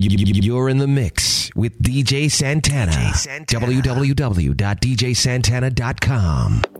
You're in the mix with DJ Santana. DJ Santana. www.djsantana.com.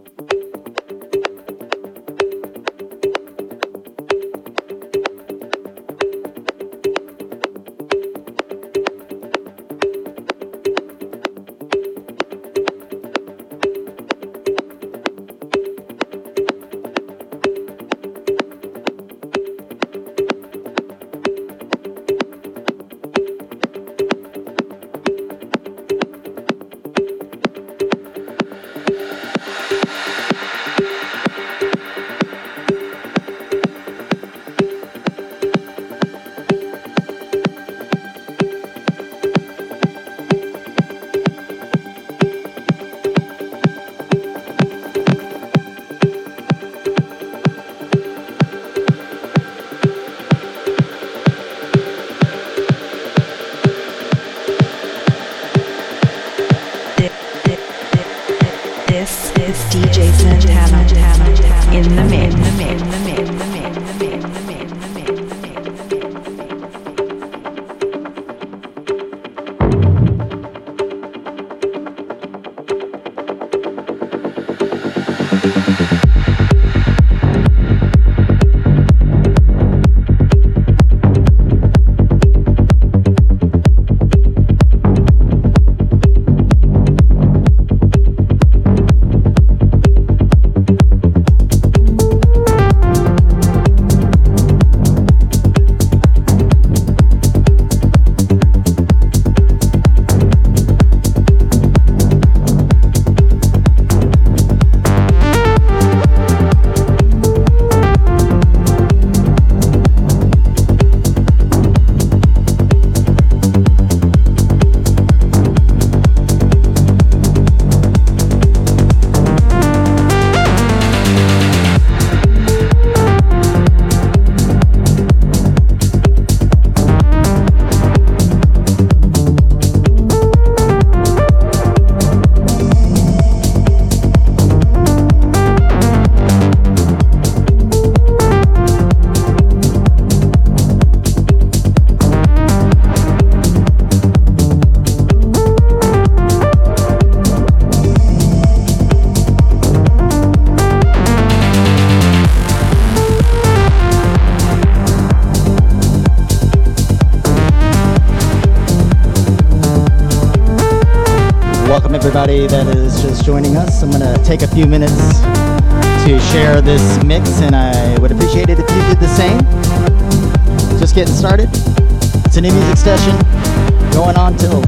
joining us. I'm going to take a few minutes to share this mix, and I would appreciate it if you did the same. Just getting started. It's a new music session going on till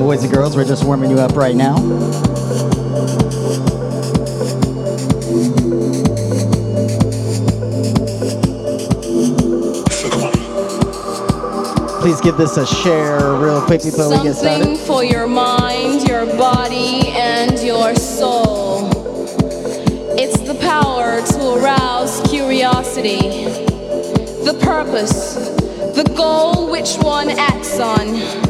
Boys and girls. We're just warming you up right now. Please give this a share real quick before we get Something started. for your mind, your body, and your soul. It's the power to arouse curiosity, the purpose, the goal which one acts on.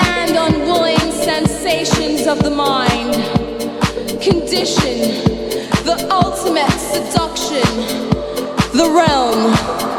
sensations of the mind, condition, the ultimate seduction, the realm.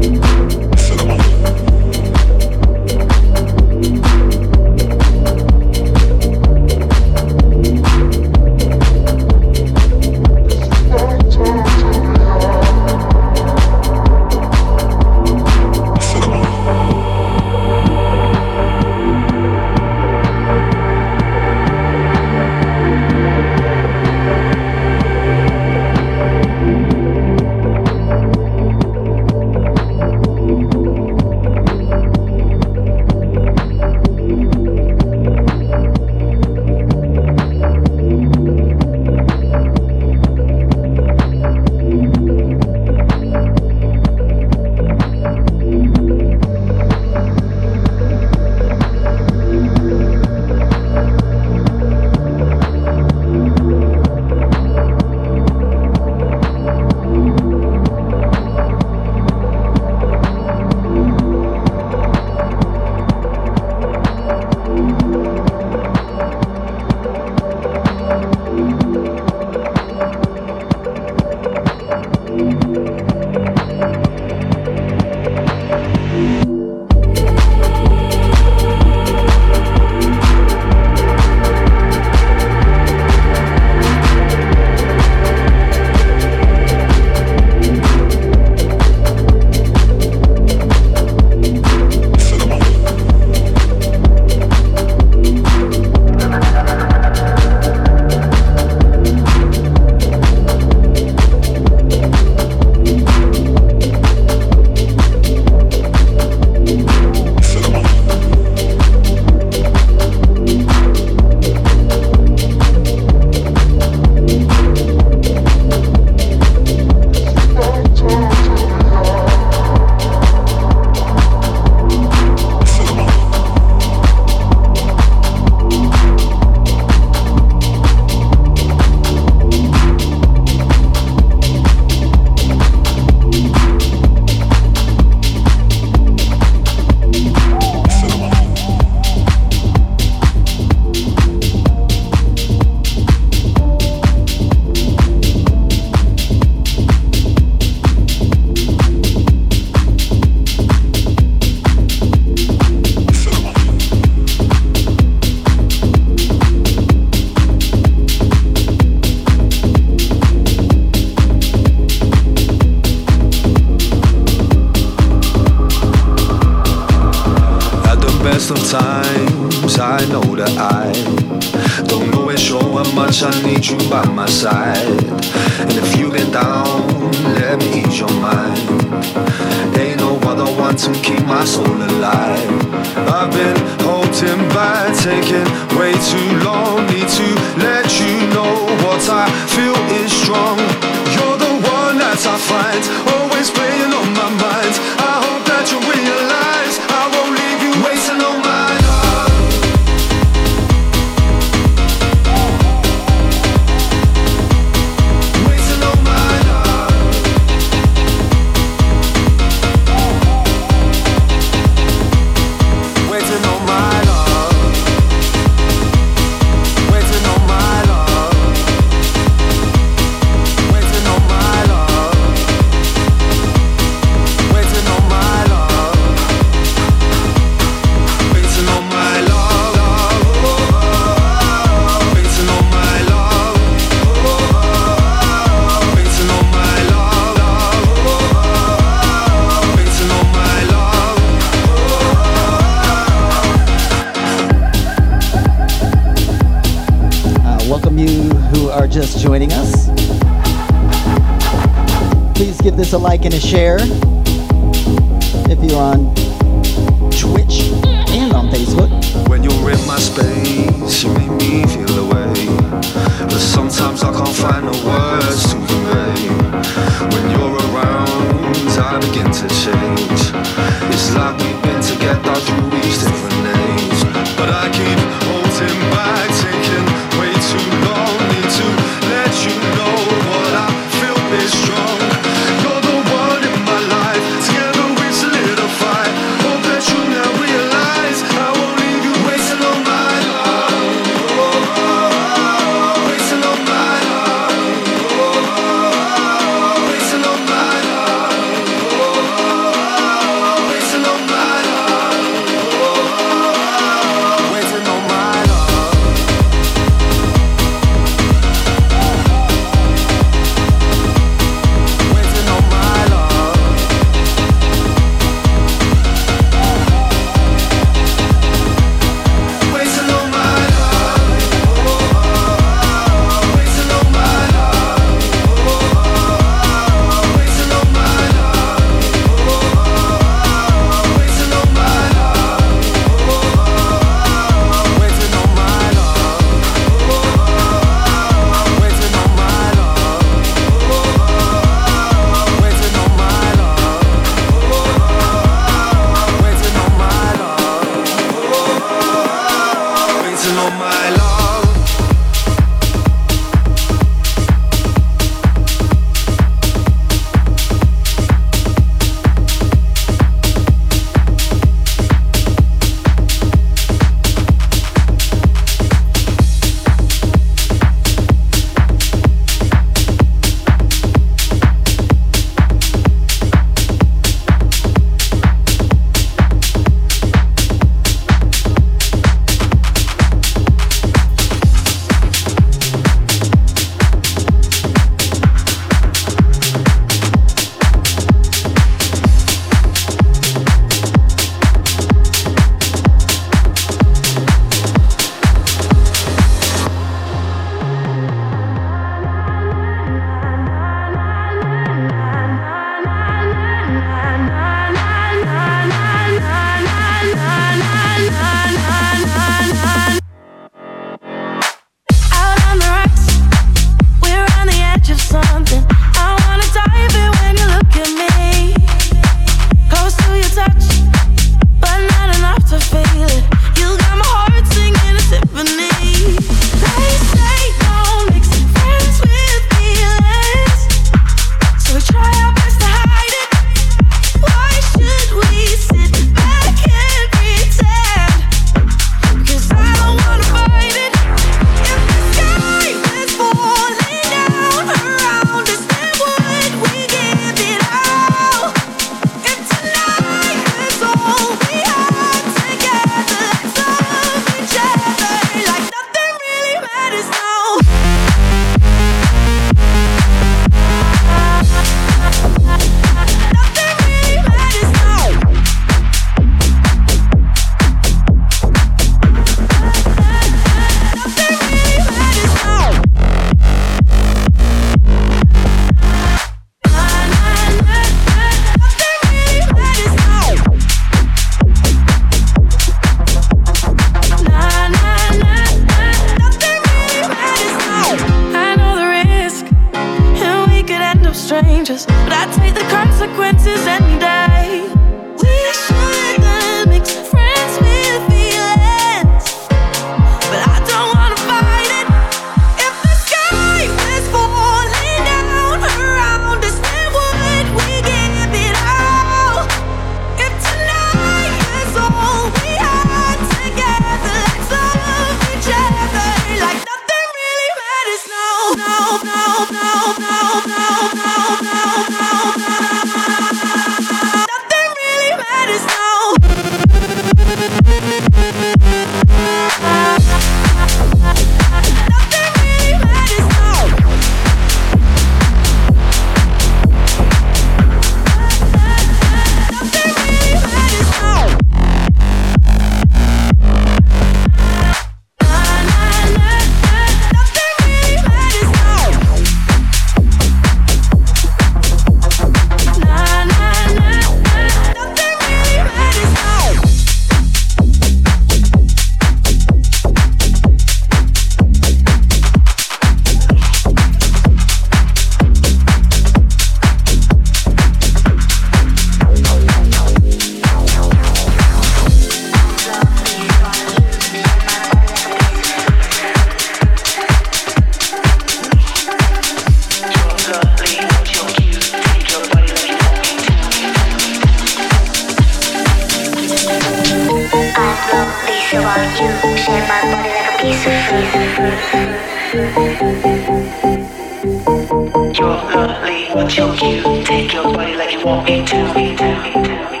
choke you. Take your body like you want me to.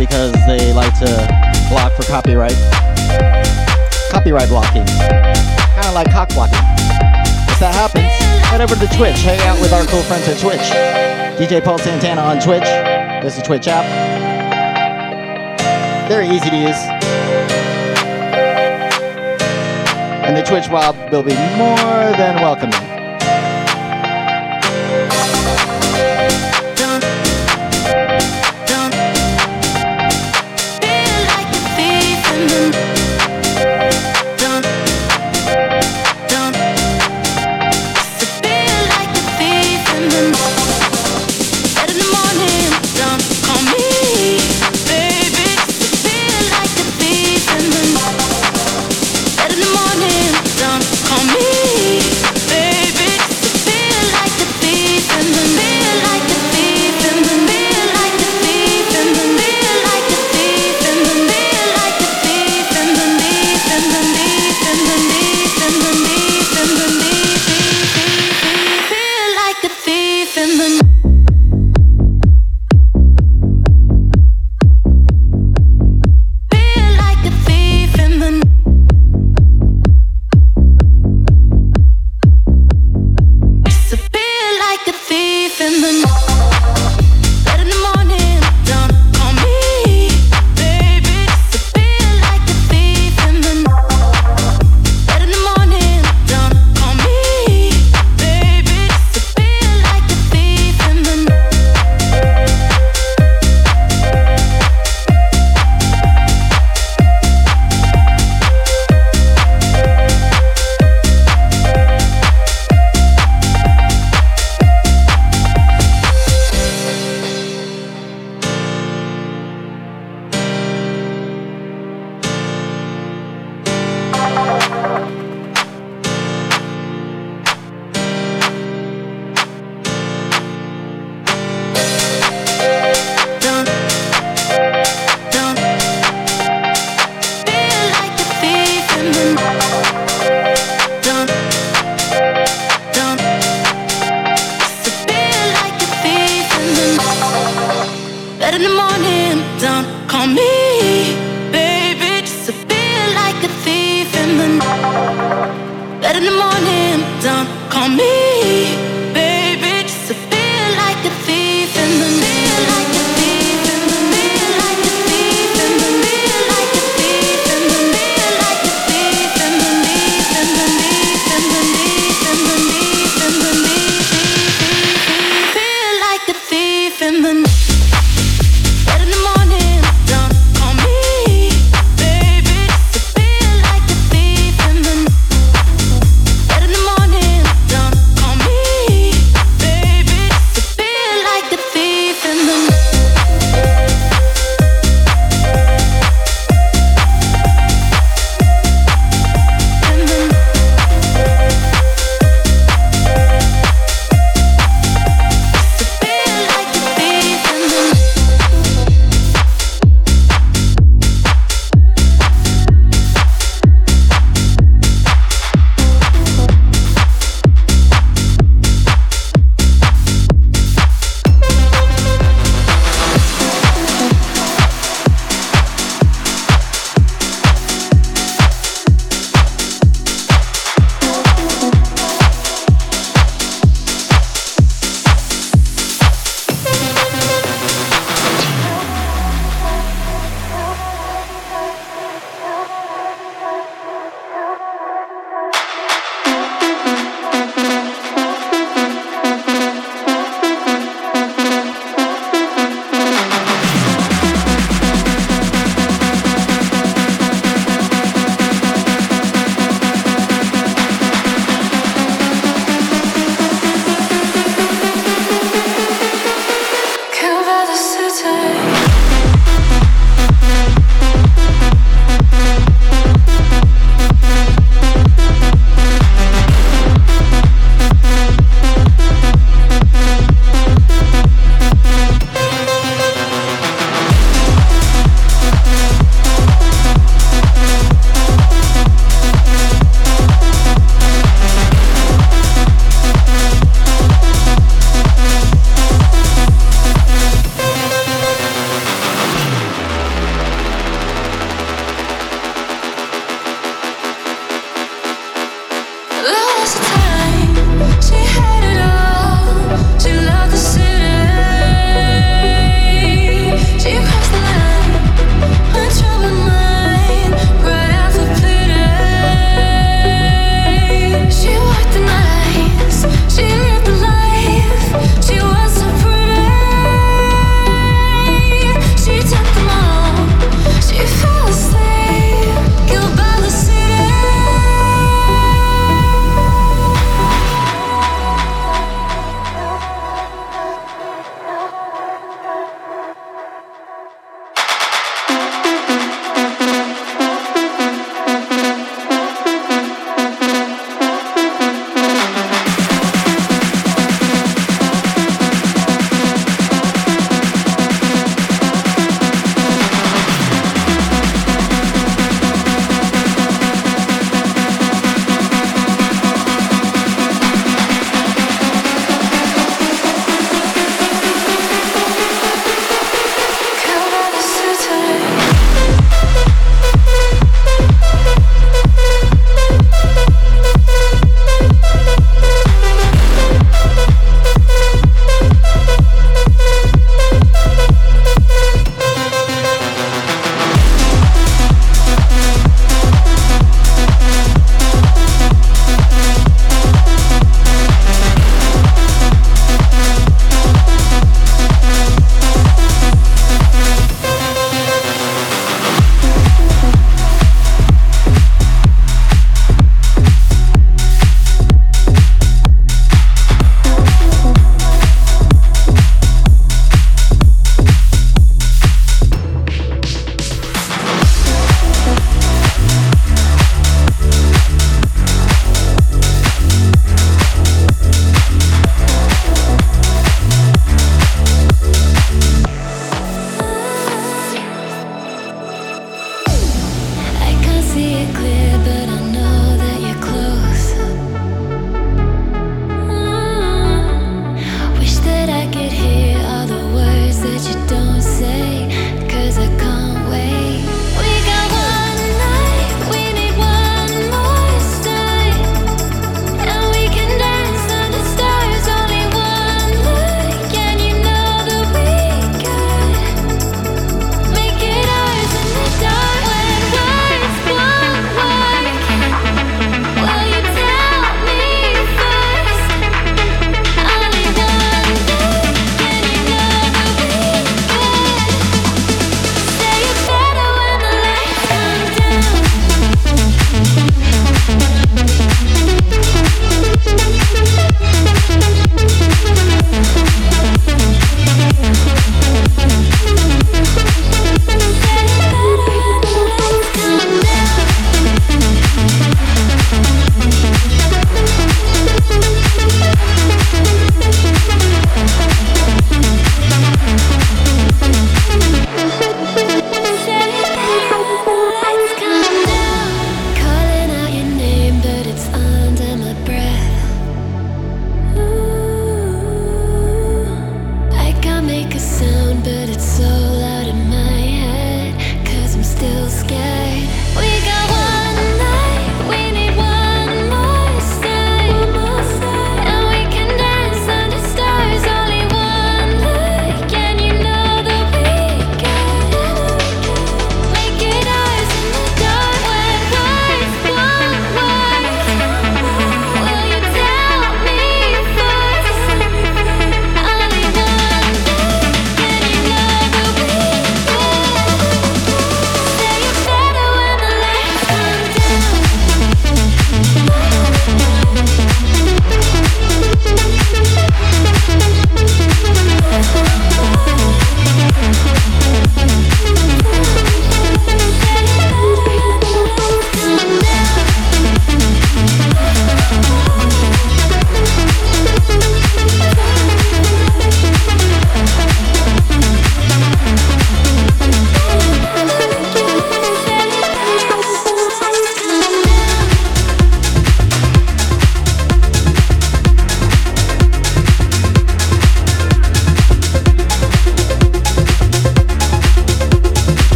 because they like to block for copyright. Copyright blocking. Kind of like cock blocking. If that happens, head over to Twitch. Hang out with our cool friends at Twitch. DJ Paul Santana on Twitch. This the Twitch app. Very easy to use. And the Twitch mob will be more than welcoming.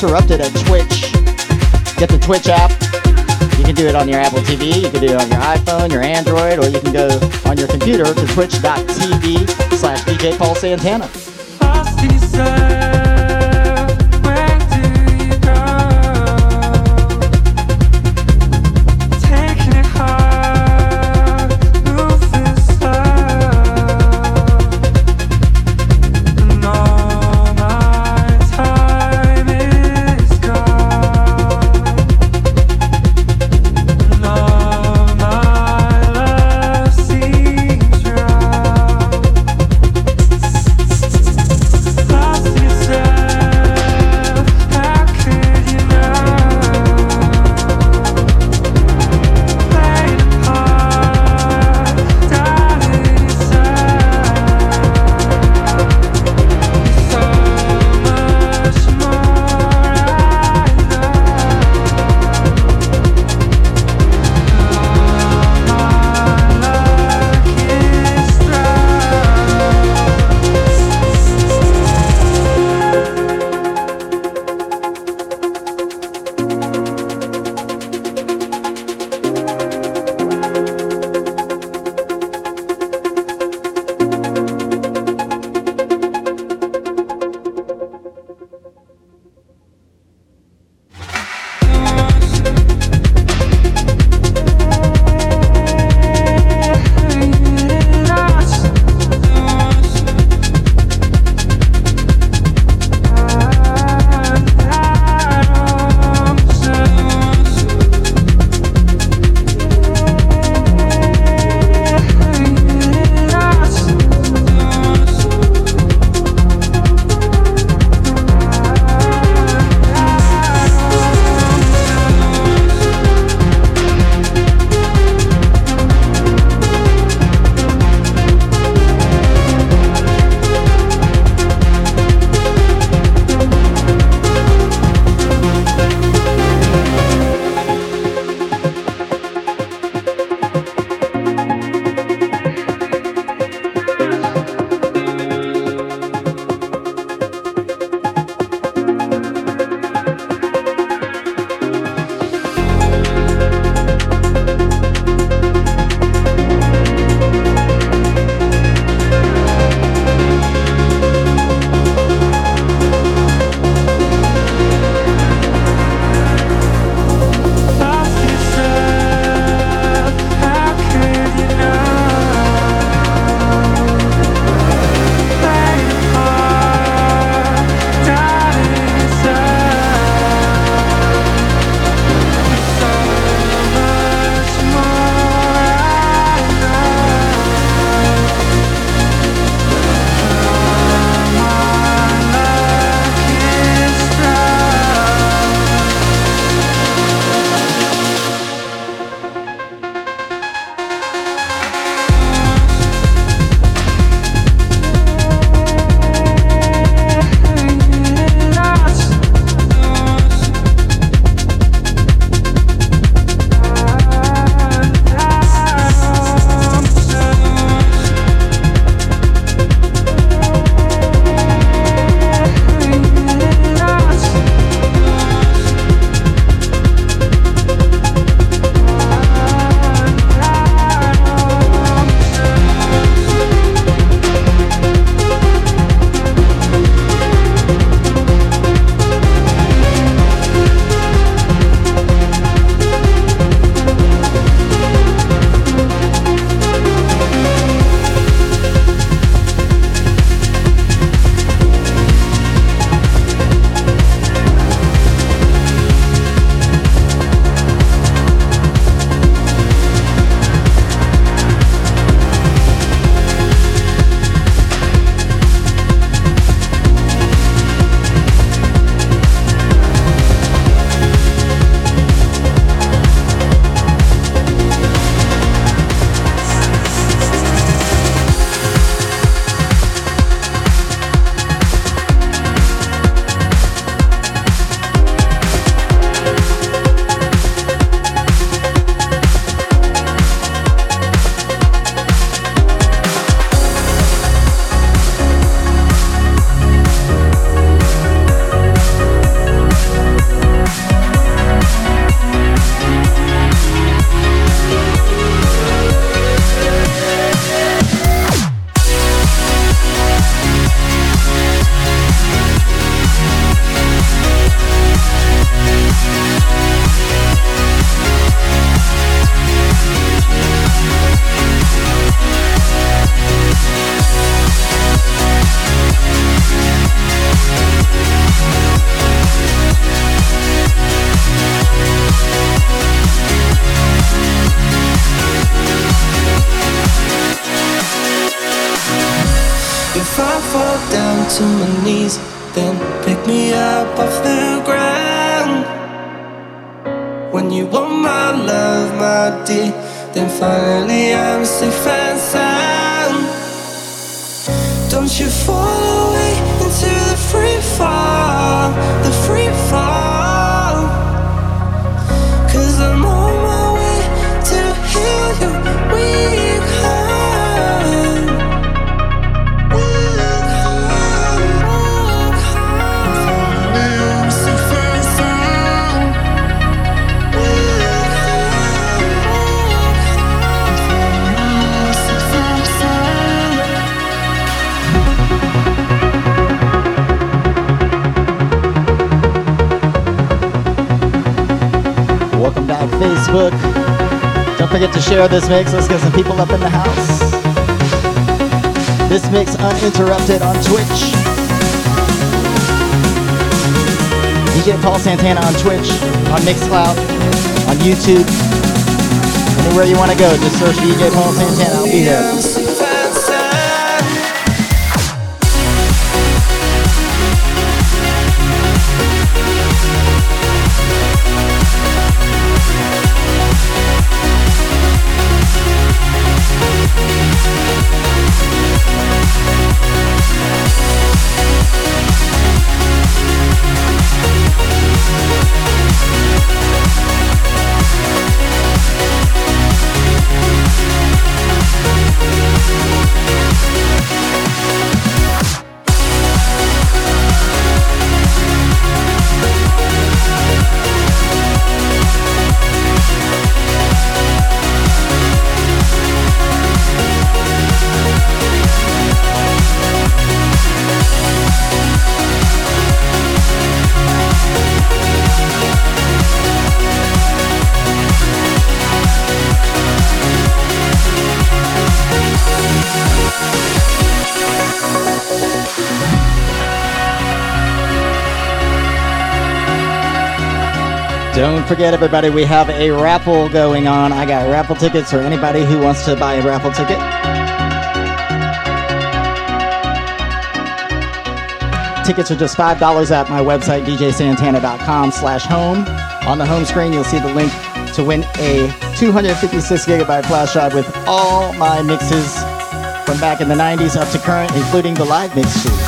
Mix uninterrupted at Twitch. Get the Twitch app. You can do it on your Apple TV, you can do it on your iPhone, your Android, or you can go on your computer to twitch.tv slash DJ Paul Santana. Share this mix. Let's get some people up in the house. This mix uninterrupted on Twitch. You DJ Paul Santana on Twitch, on Mixcloud, on YouTube. Anywhere you want to go, just search DJ Paul Santana. I'll be there. Forget, everybody, we have a raffle going on. I got raffle tickets for anybody who wants to buy a raffle ticket. Tickets are just $5 at my website, djsantana.com slash home. On the home screen, you'll see the link to win a 256 gigabyte flash drive with all my mixes from back in the 90s up to current, including the live mix too.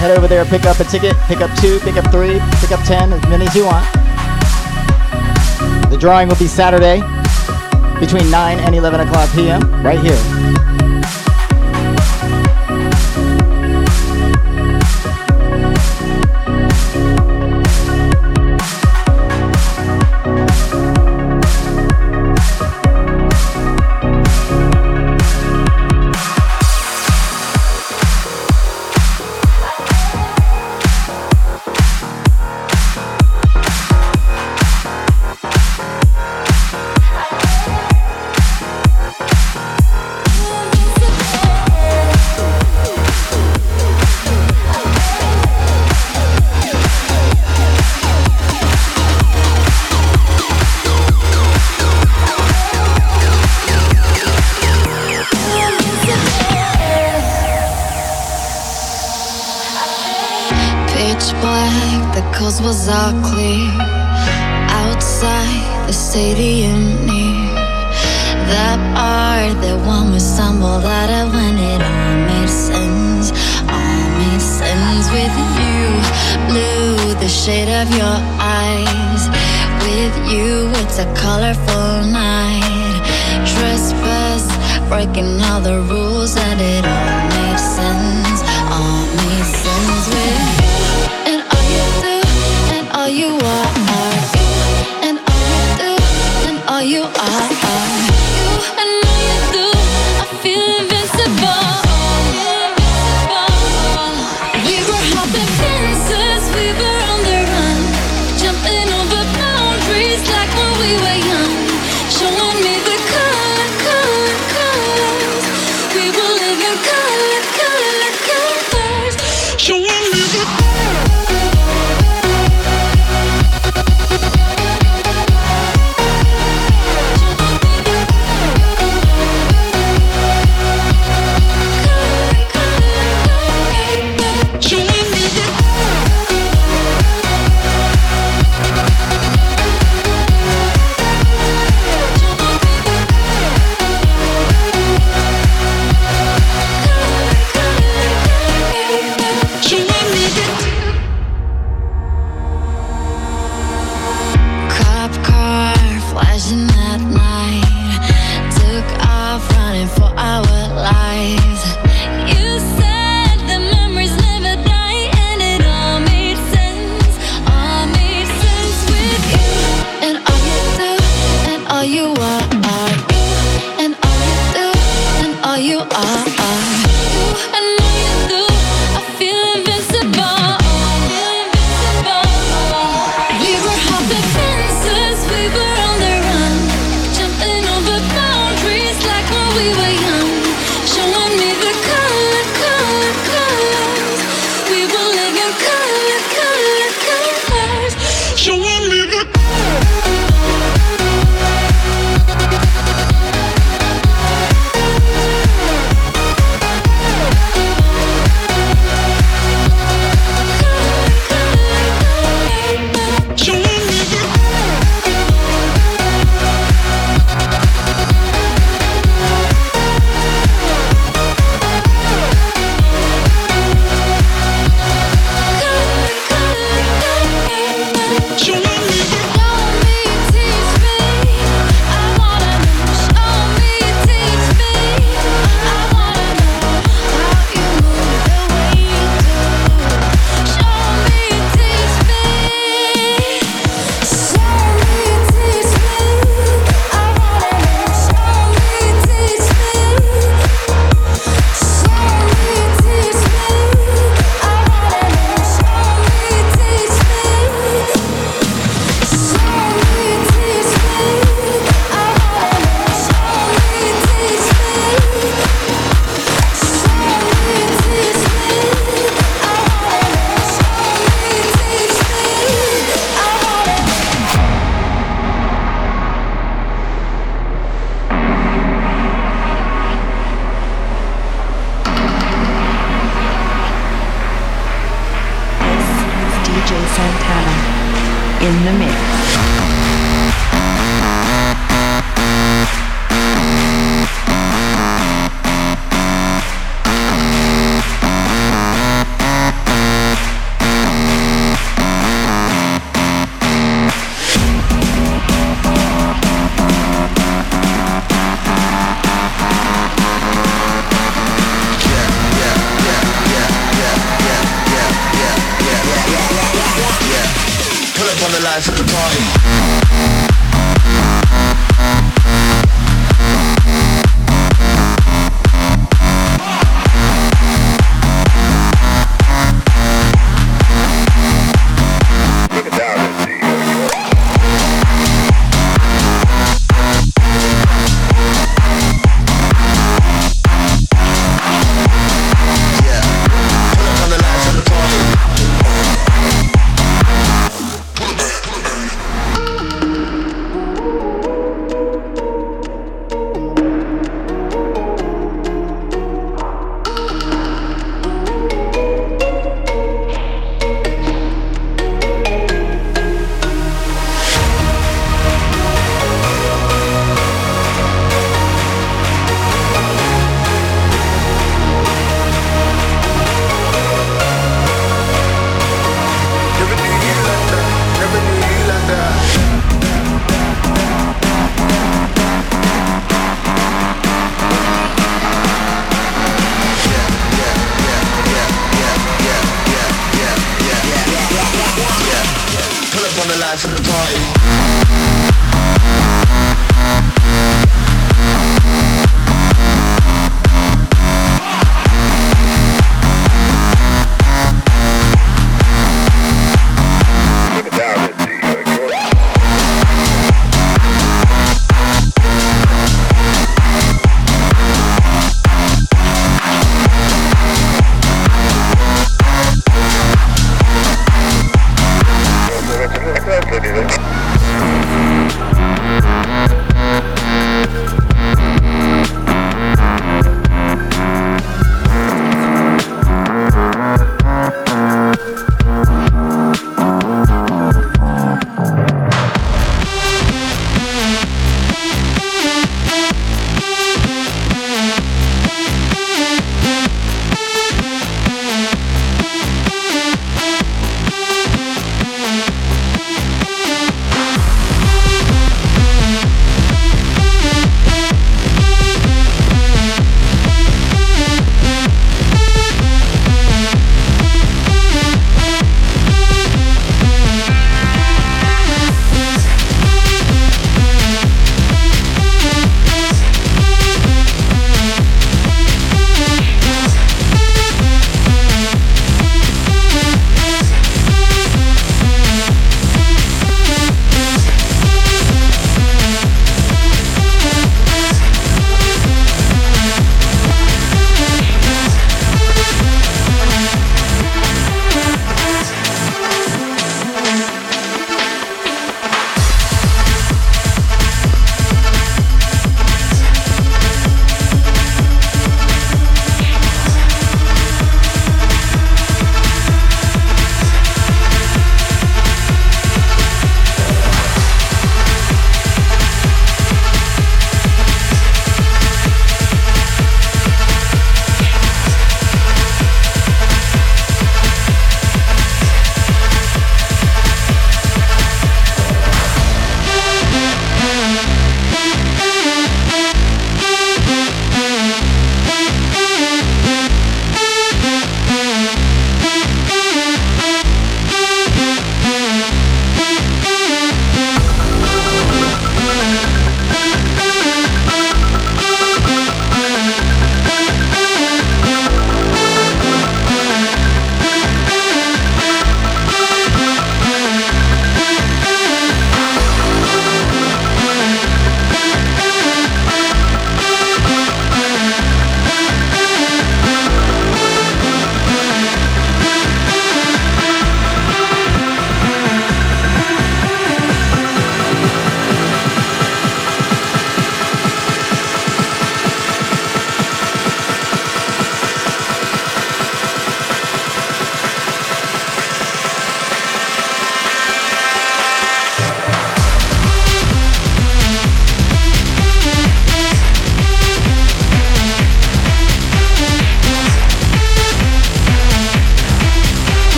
Head over there, pick up a ticket, pick up two, pick up three, pick up 10, as many as you want. The drawing will be Saturday between 9 and 11 o'clock p.m. right here.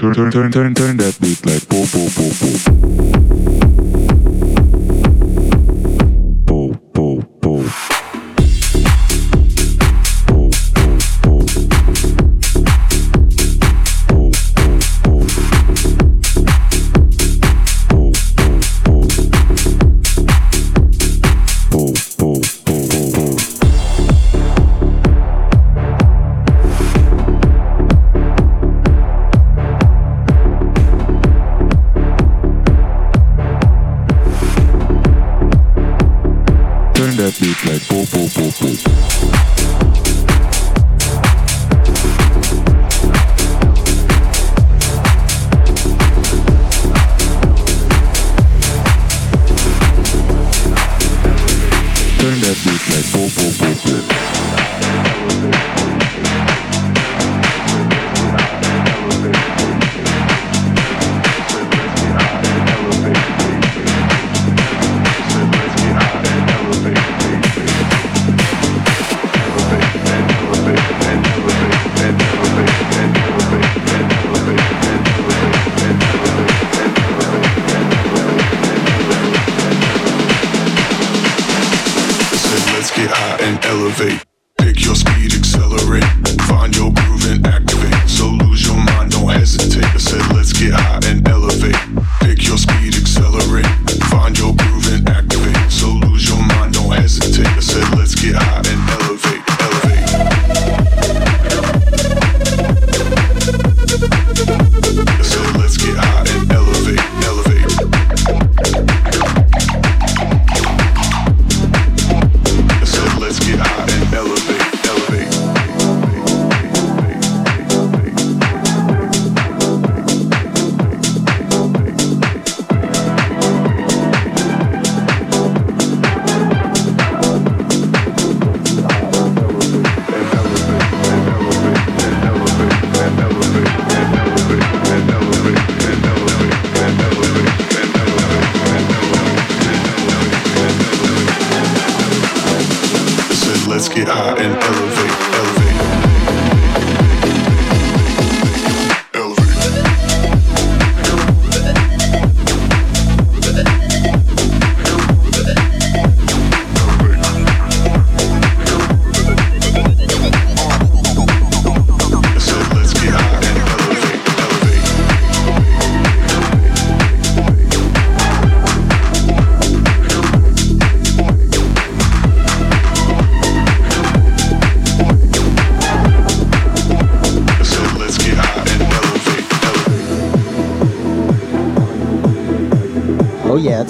turn turn turn turn turn that beat like boom boom boom boom.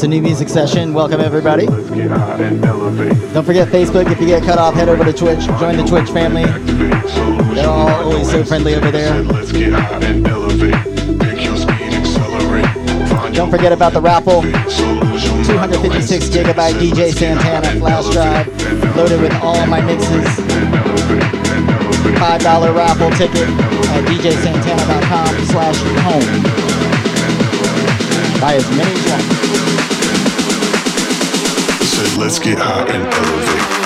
It's a new music session. Welcome, everybody. Don't forget Facebook. If you get cut off, head over to Twitch. Join the Twitch family. They're all always so friendly over there. Don't forget about the raffle. 256 gigabyte DJ Santana flash drive loaded with all my mixes. $5 raffle ticket at djsantana.com slash home. Buy as many as you want said, let's get high and elevate.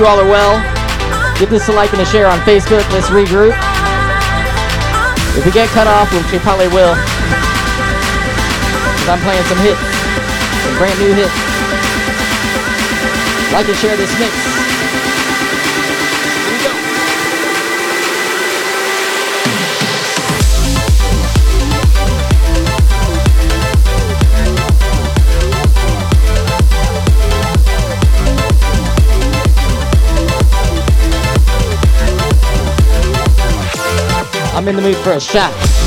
You all are well. Give this a like and a share on Facebook. Let's regroup. If we get cut off, which we probably will, because I'm playing some hits, some brand new hits. Like and share this mix. I'm in the mood for a shot.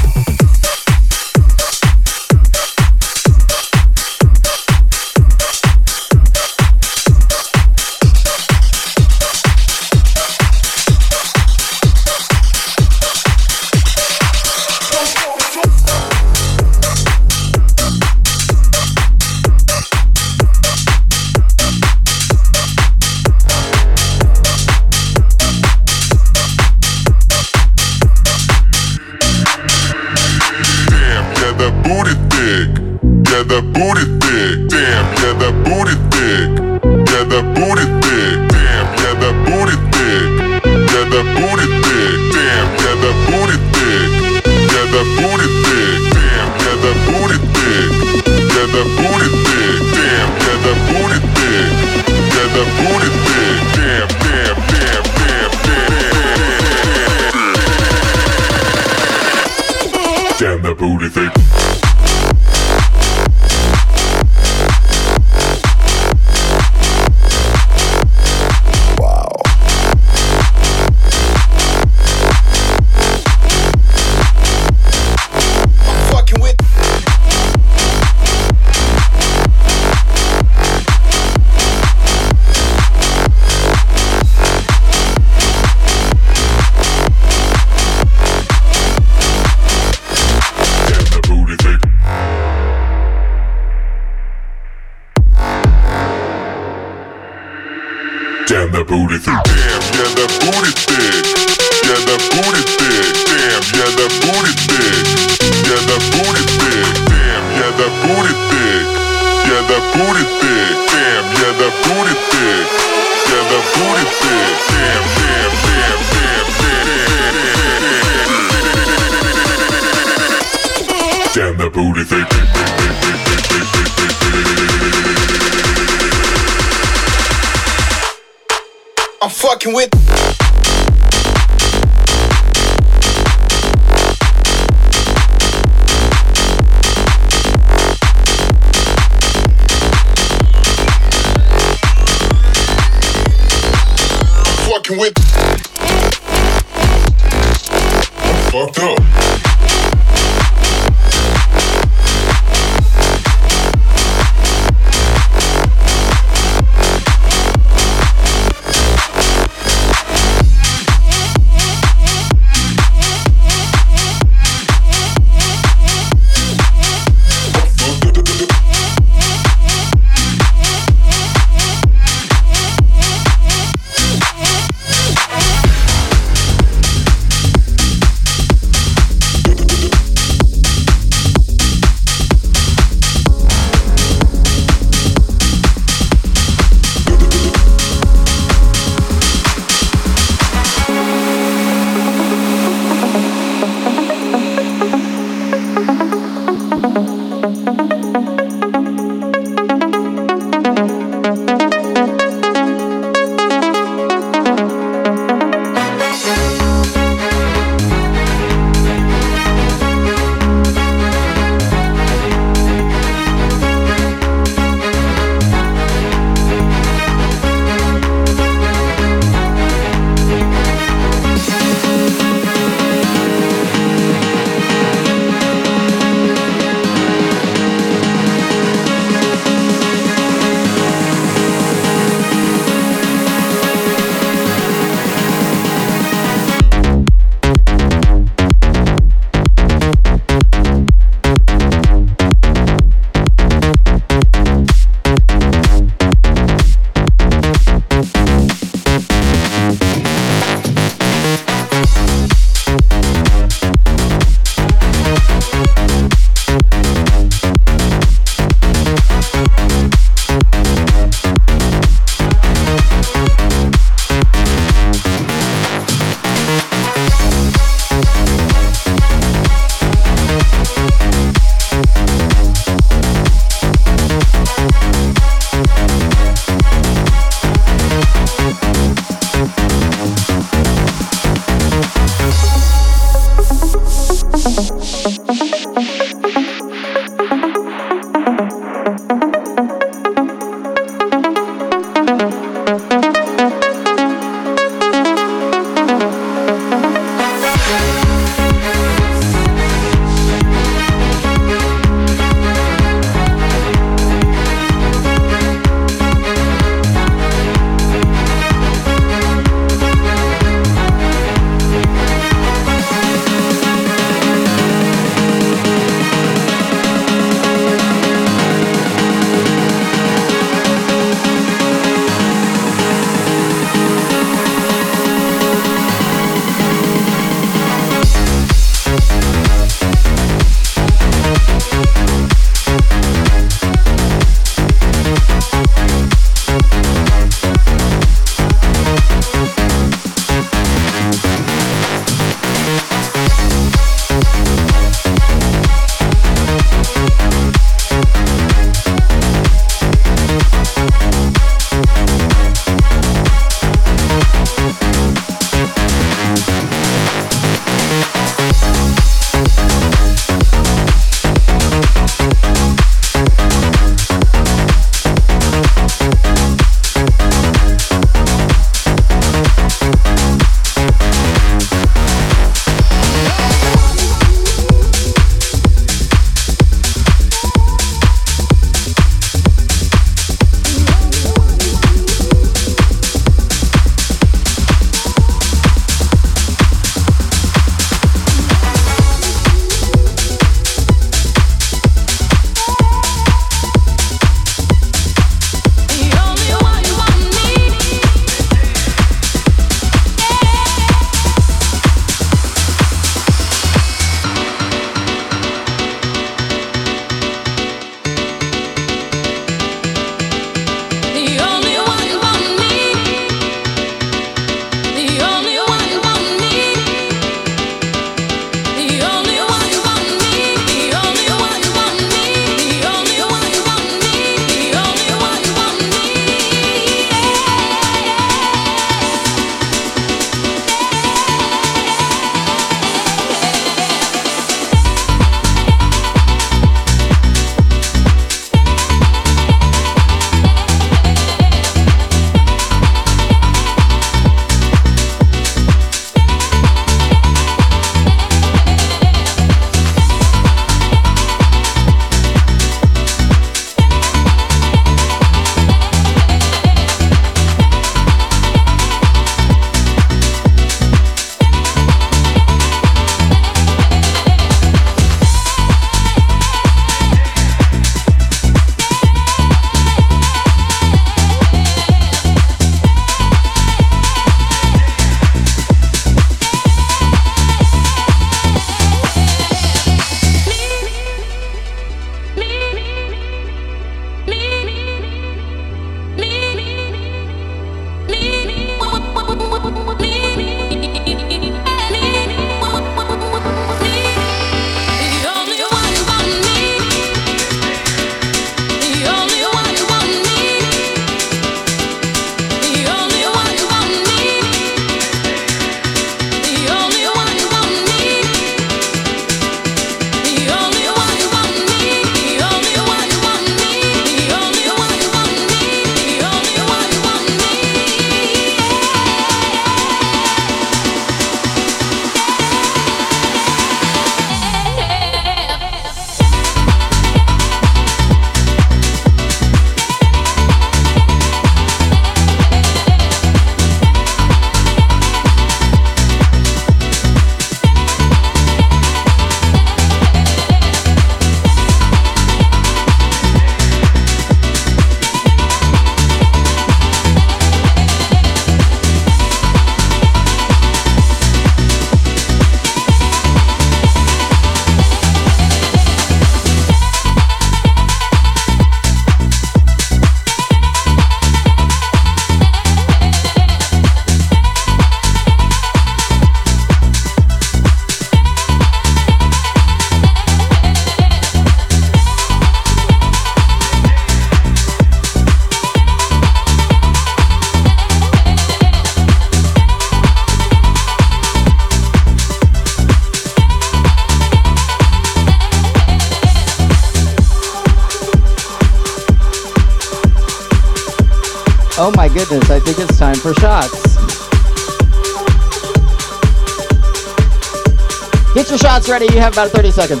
Ready. You have about 30 seconds.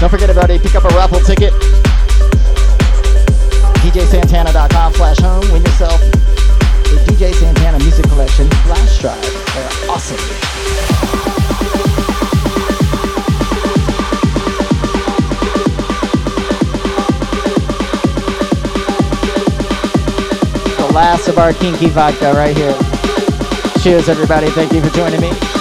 Don't forget everybody, pick up a raffle ticket. Our kinky vodka right here. Cheers, everybody. Thank you for joining me.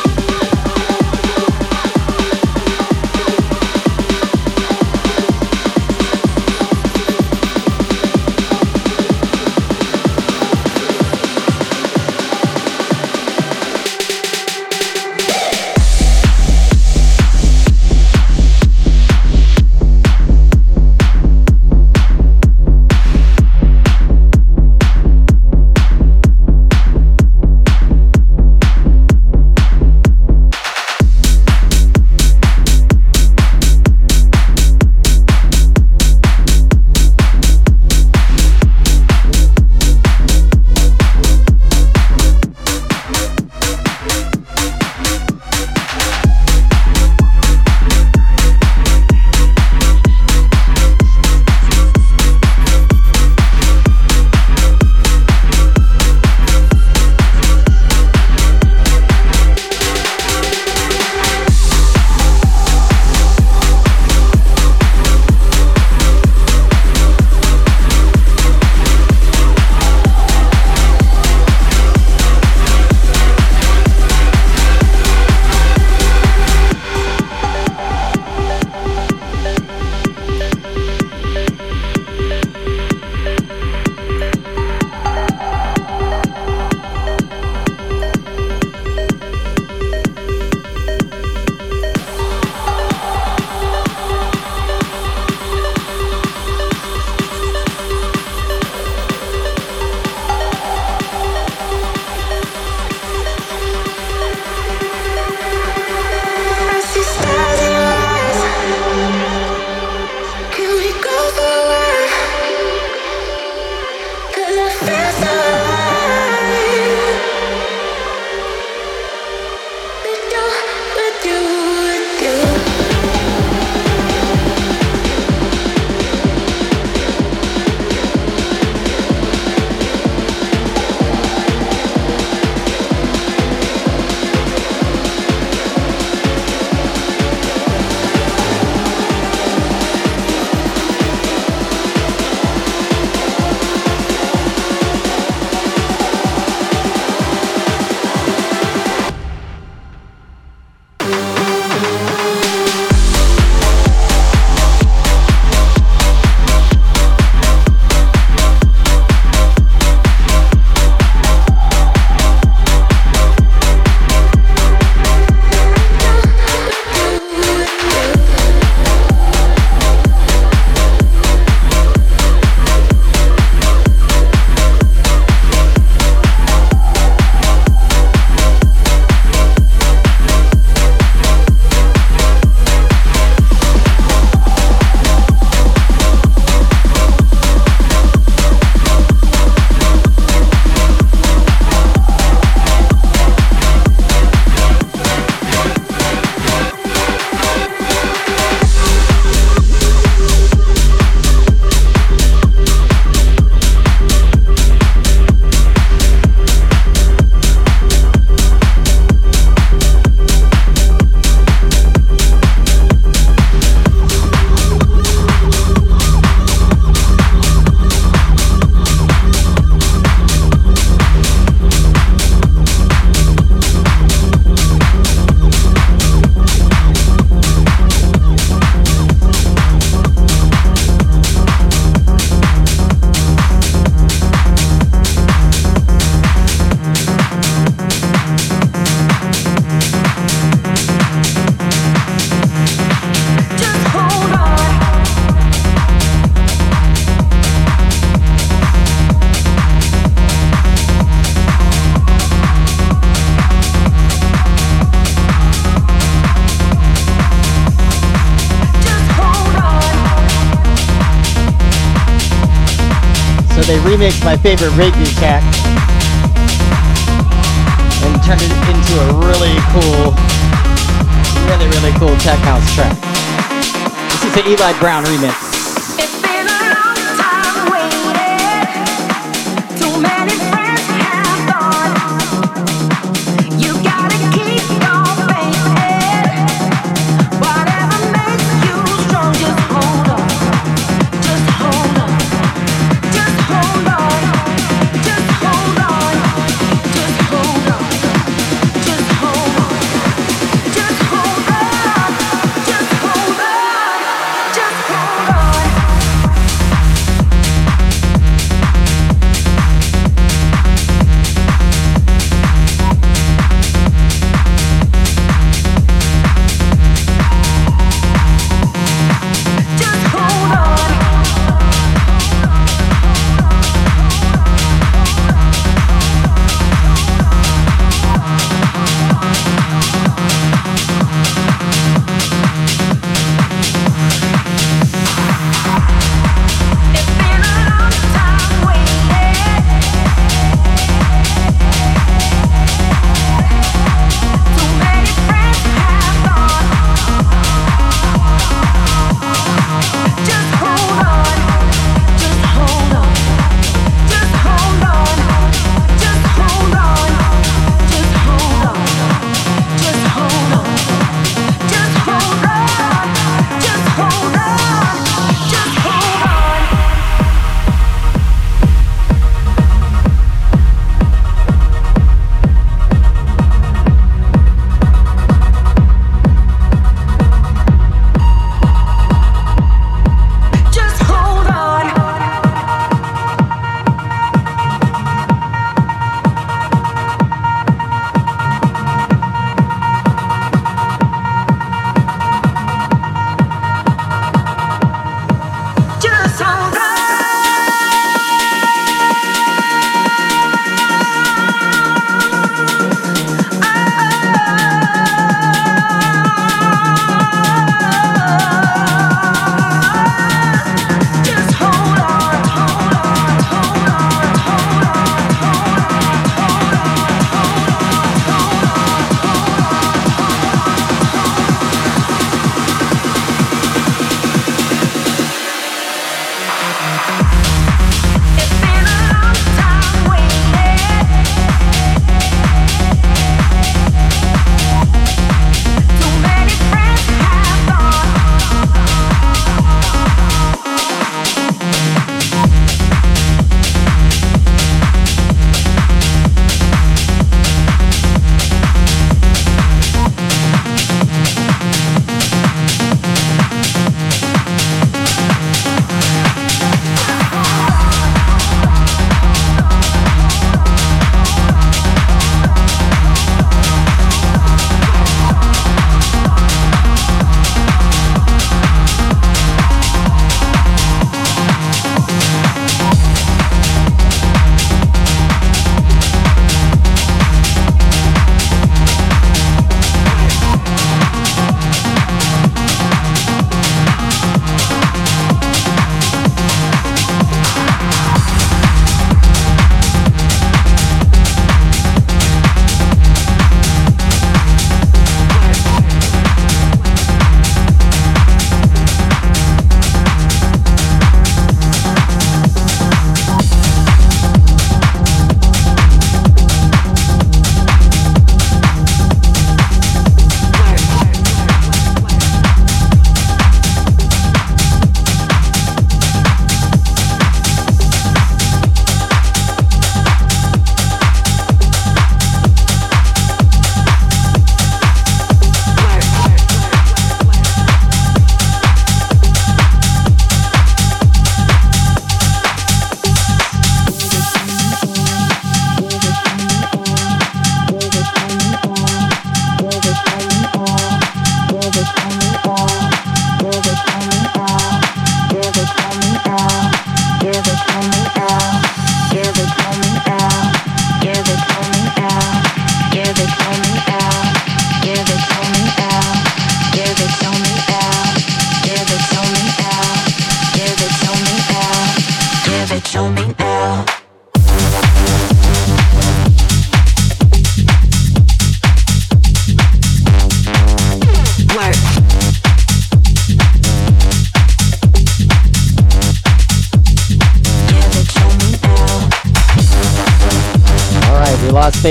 Remixed my favorite reggae cat and turned it into a really cool, really, really cool tech house track. This is the Eli Brown remix.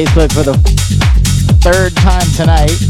Facebook for the third time tonight.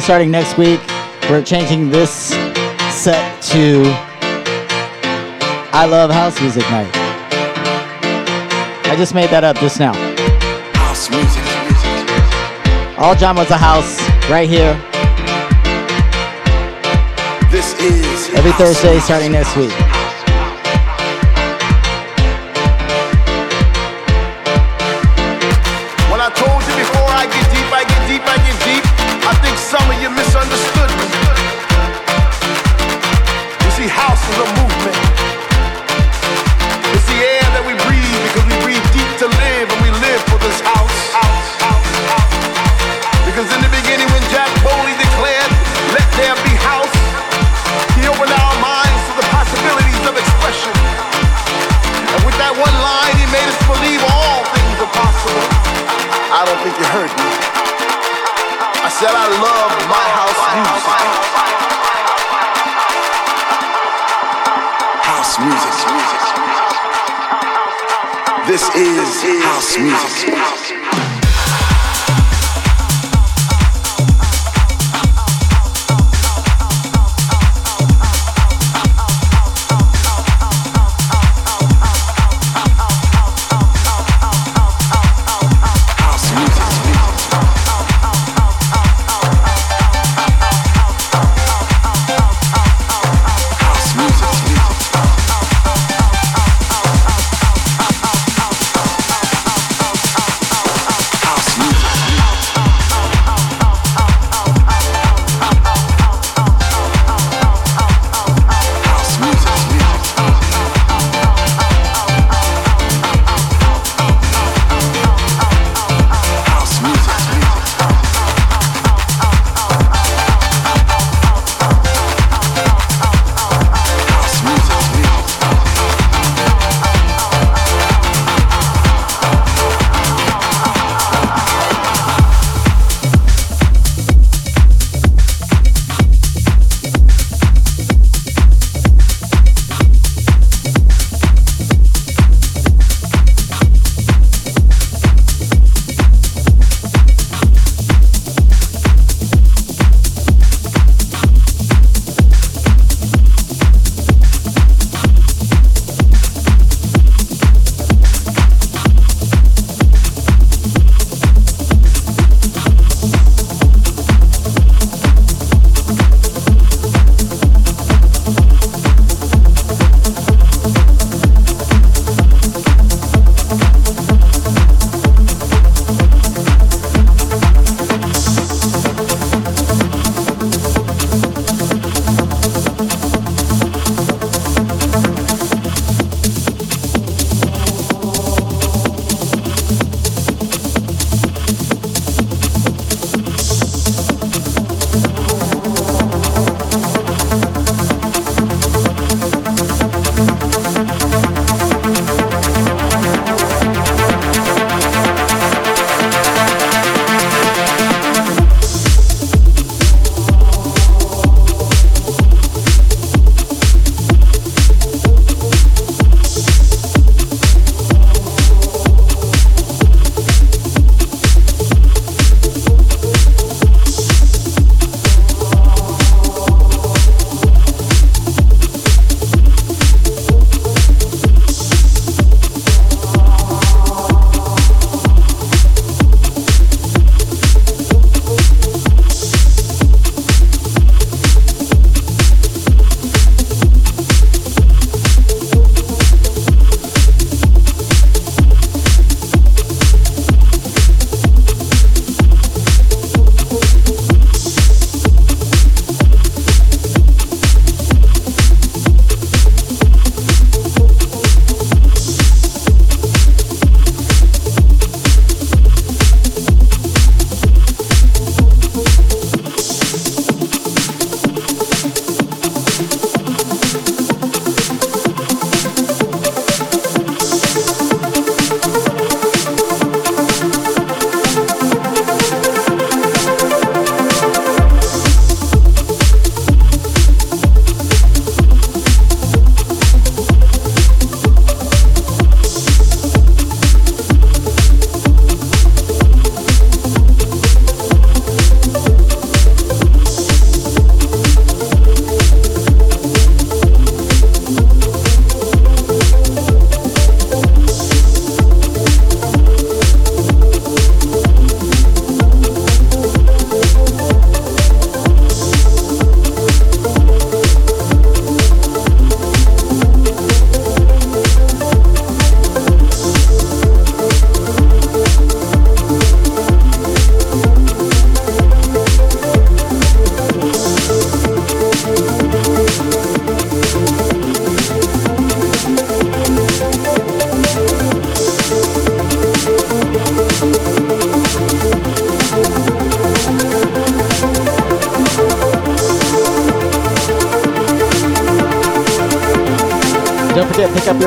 Starting next week, we're changing this set to I Love House Music Night. I just made that up just now. House music. All genres of house, right here. This is every Thursday, starting next week.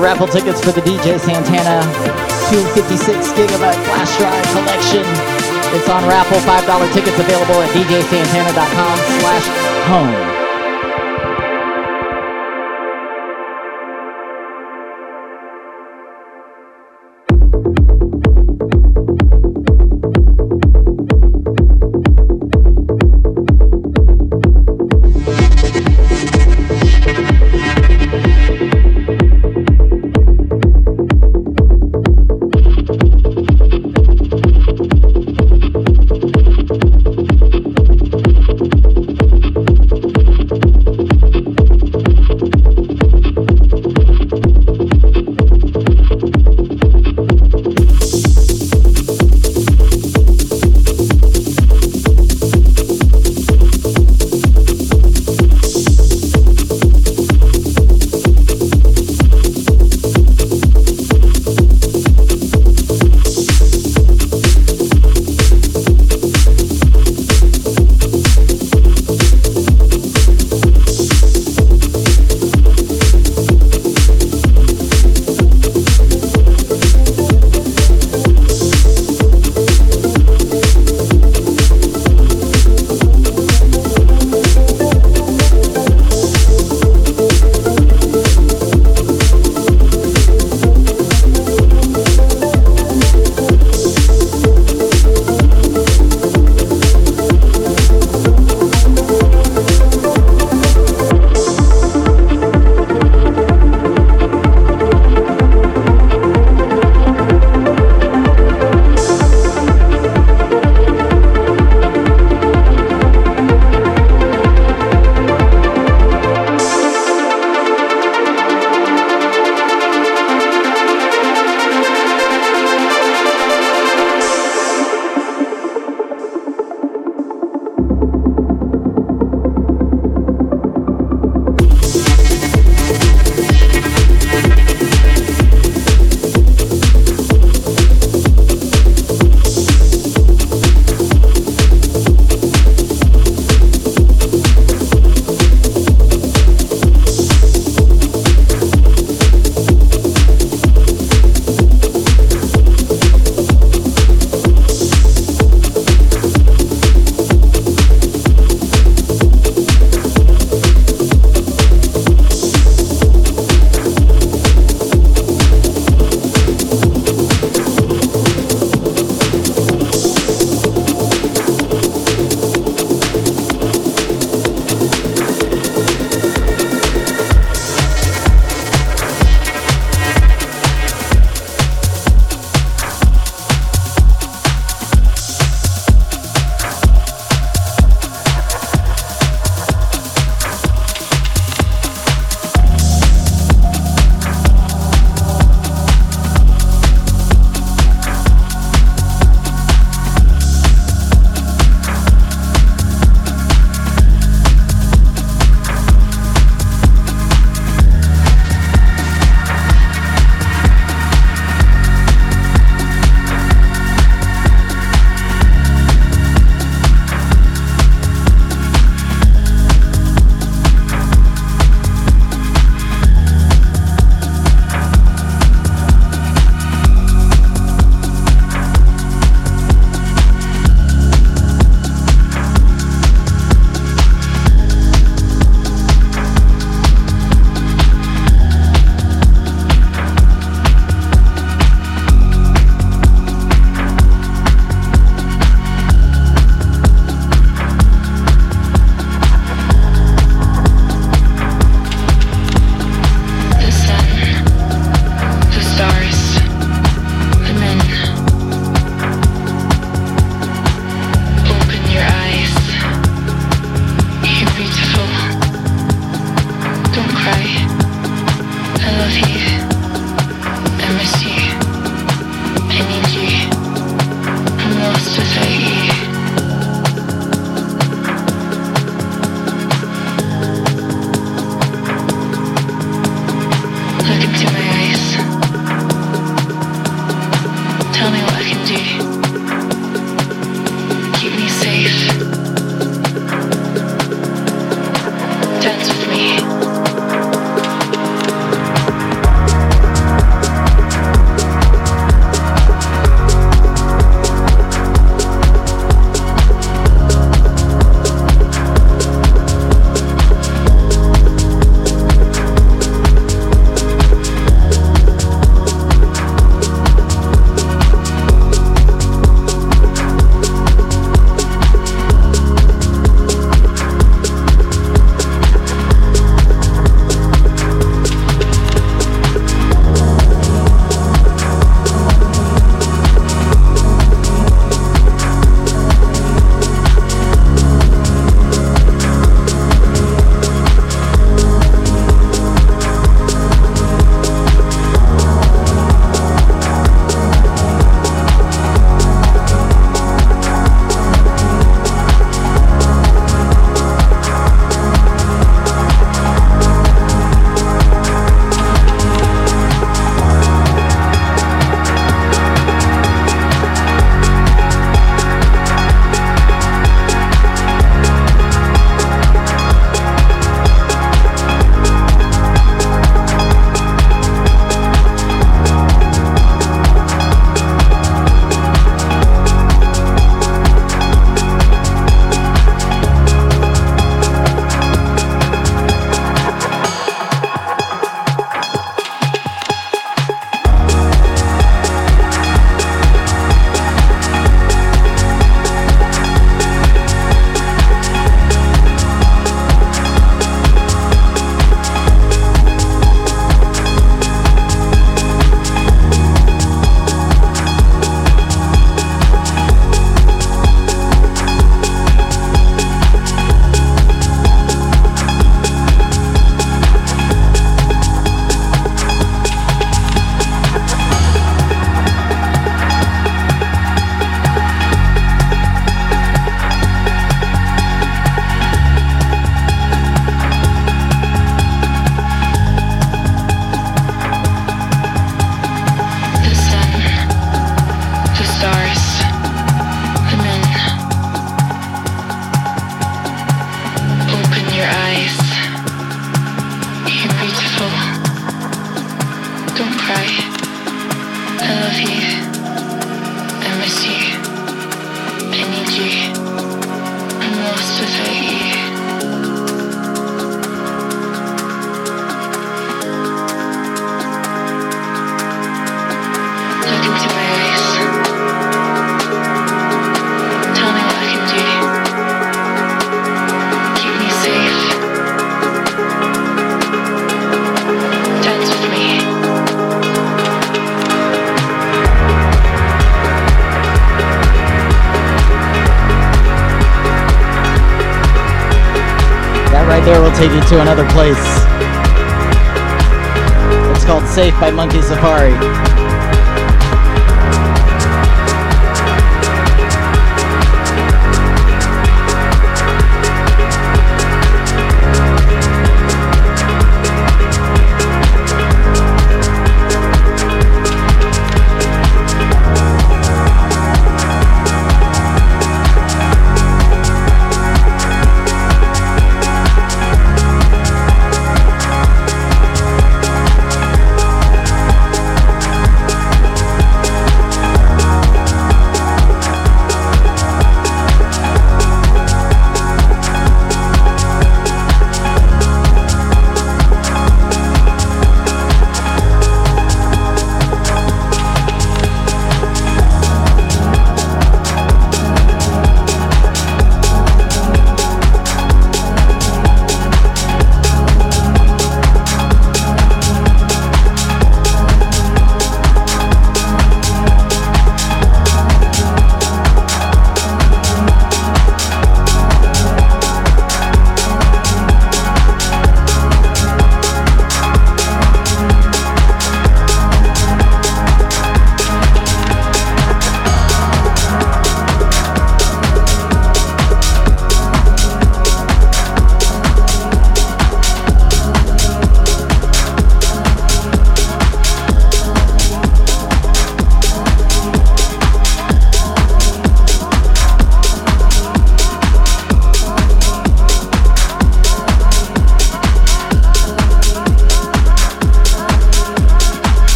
Your raffle tickets for the DJ Santana 256 gigabyte flash drive collection. It's on raffle. $5 tickets available at djsantana.com slash home.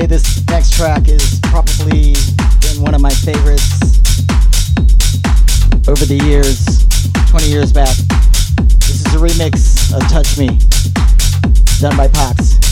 Say, this next track is probably been one of my favorites over the years, 20 years back. This is a remix of Touch Me, done by Pox.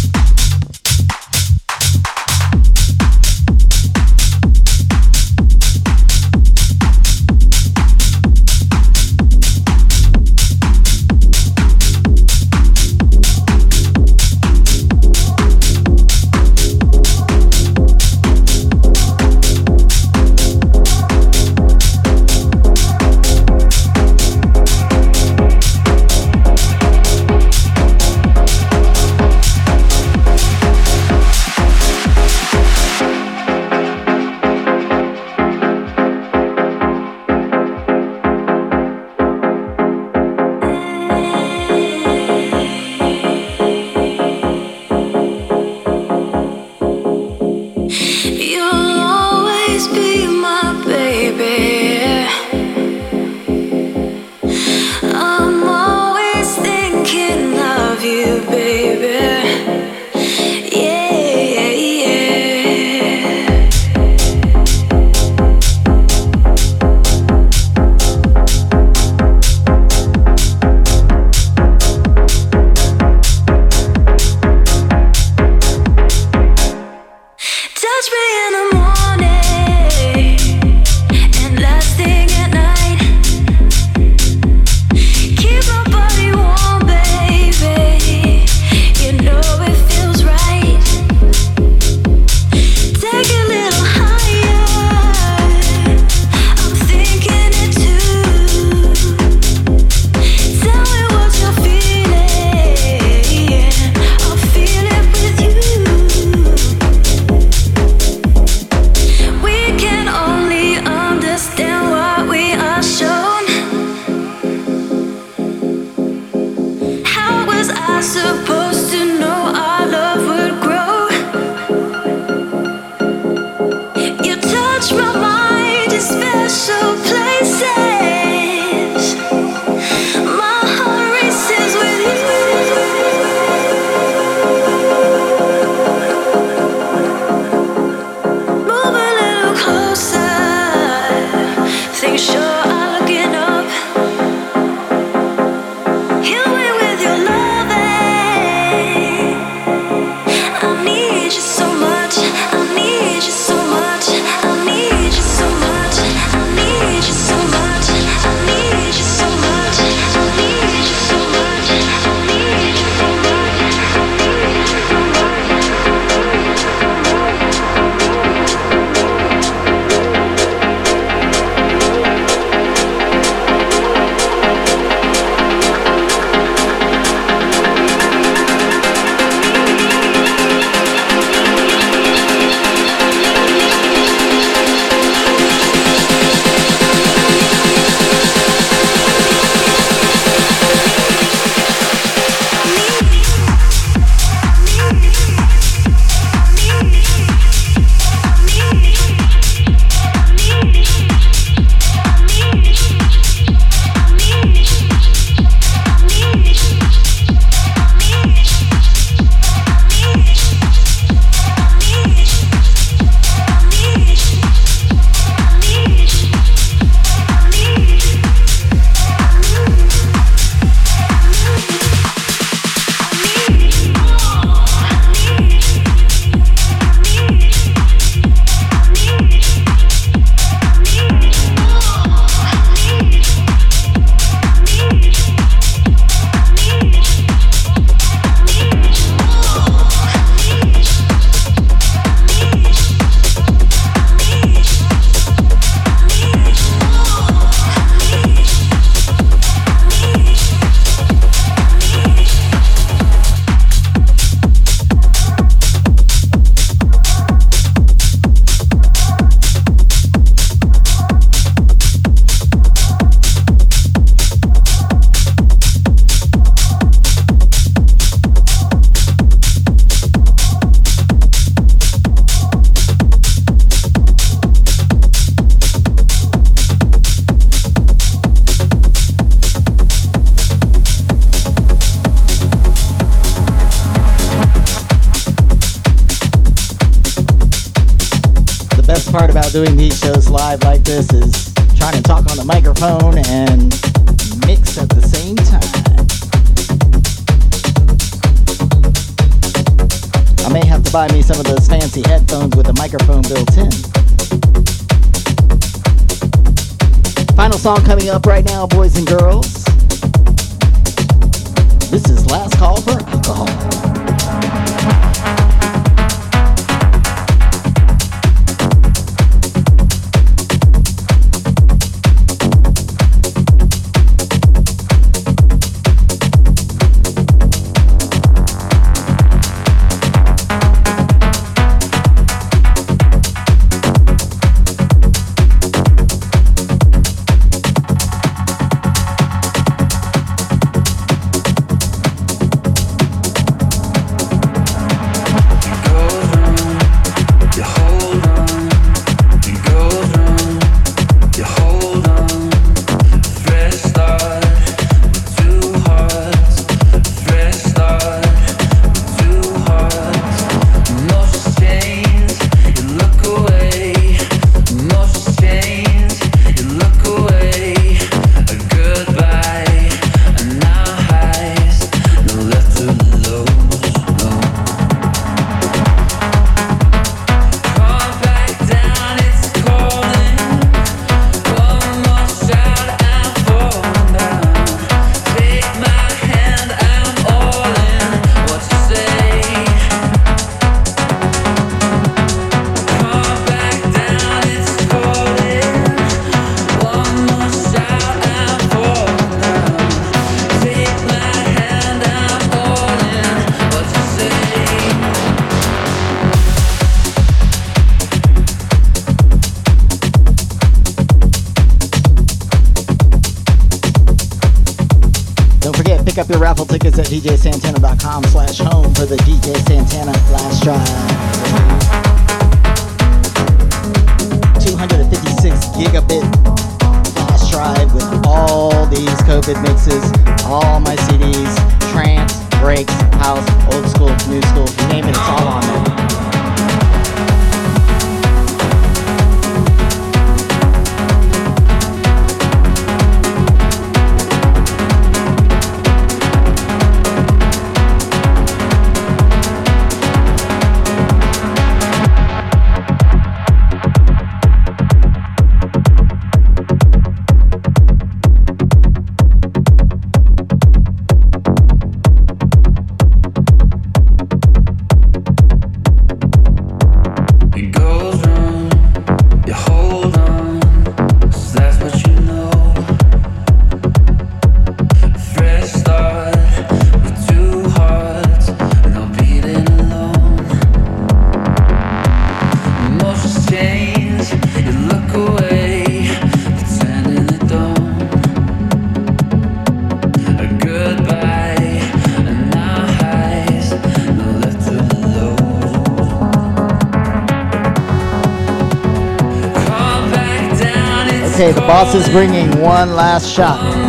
Is bringing one last shot.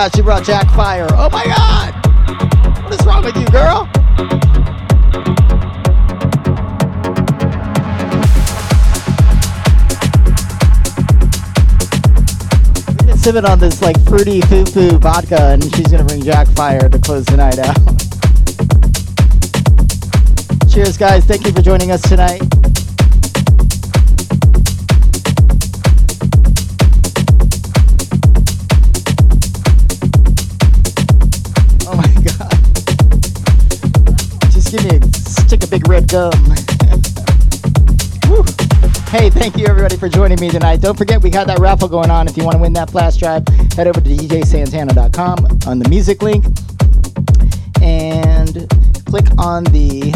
God, she brought Jack Fire. Oh my god! What is wrong with you, girl? We've been sipping on this like fruity foo foo vodka, and she's gonna bring Jack Fire to close the night out. Cheers, guys. Thank you for joining us tonight. Big red gum. Hey, thank you everybody for joining me tonight. Don't forget we got that raffle going on. If you want to win that flash drive, head over to djsantana.com on the music link and click on the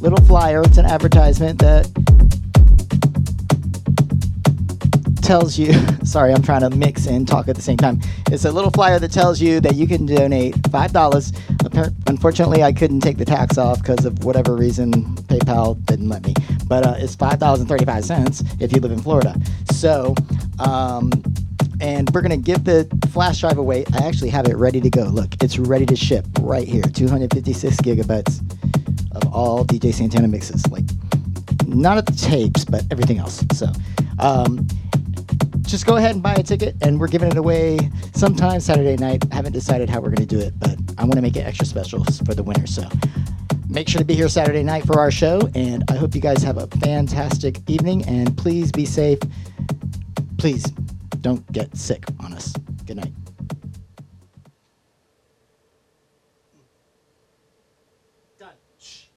little flyer. It's an advertisement that tells you sorry i'm trying to mix and talk at the same time it's a little flyer that tells you that you can donate five dollars unfortunately i couldn't take the tax off because of whatever reason paypal didn't let me. But uh, it's five dollars and 35 cents if you live in florida. So um, and we're going to give the flash drive away. I actually have it ready to go. Look it's ready to ship right here. 256 gigabytes of all dj santana mixes. Like not at the tapes but everything else. So um, just go ahead and buy a ticket and we're giving it away sometime saturday night. Haven't decided how we're going to do it i want to make it extra special for the winner so make sure to be here saturday night for our show and i hope you guys have a fantastic evening and please be safe. Please don't get sick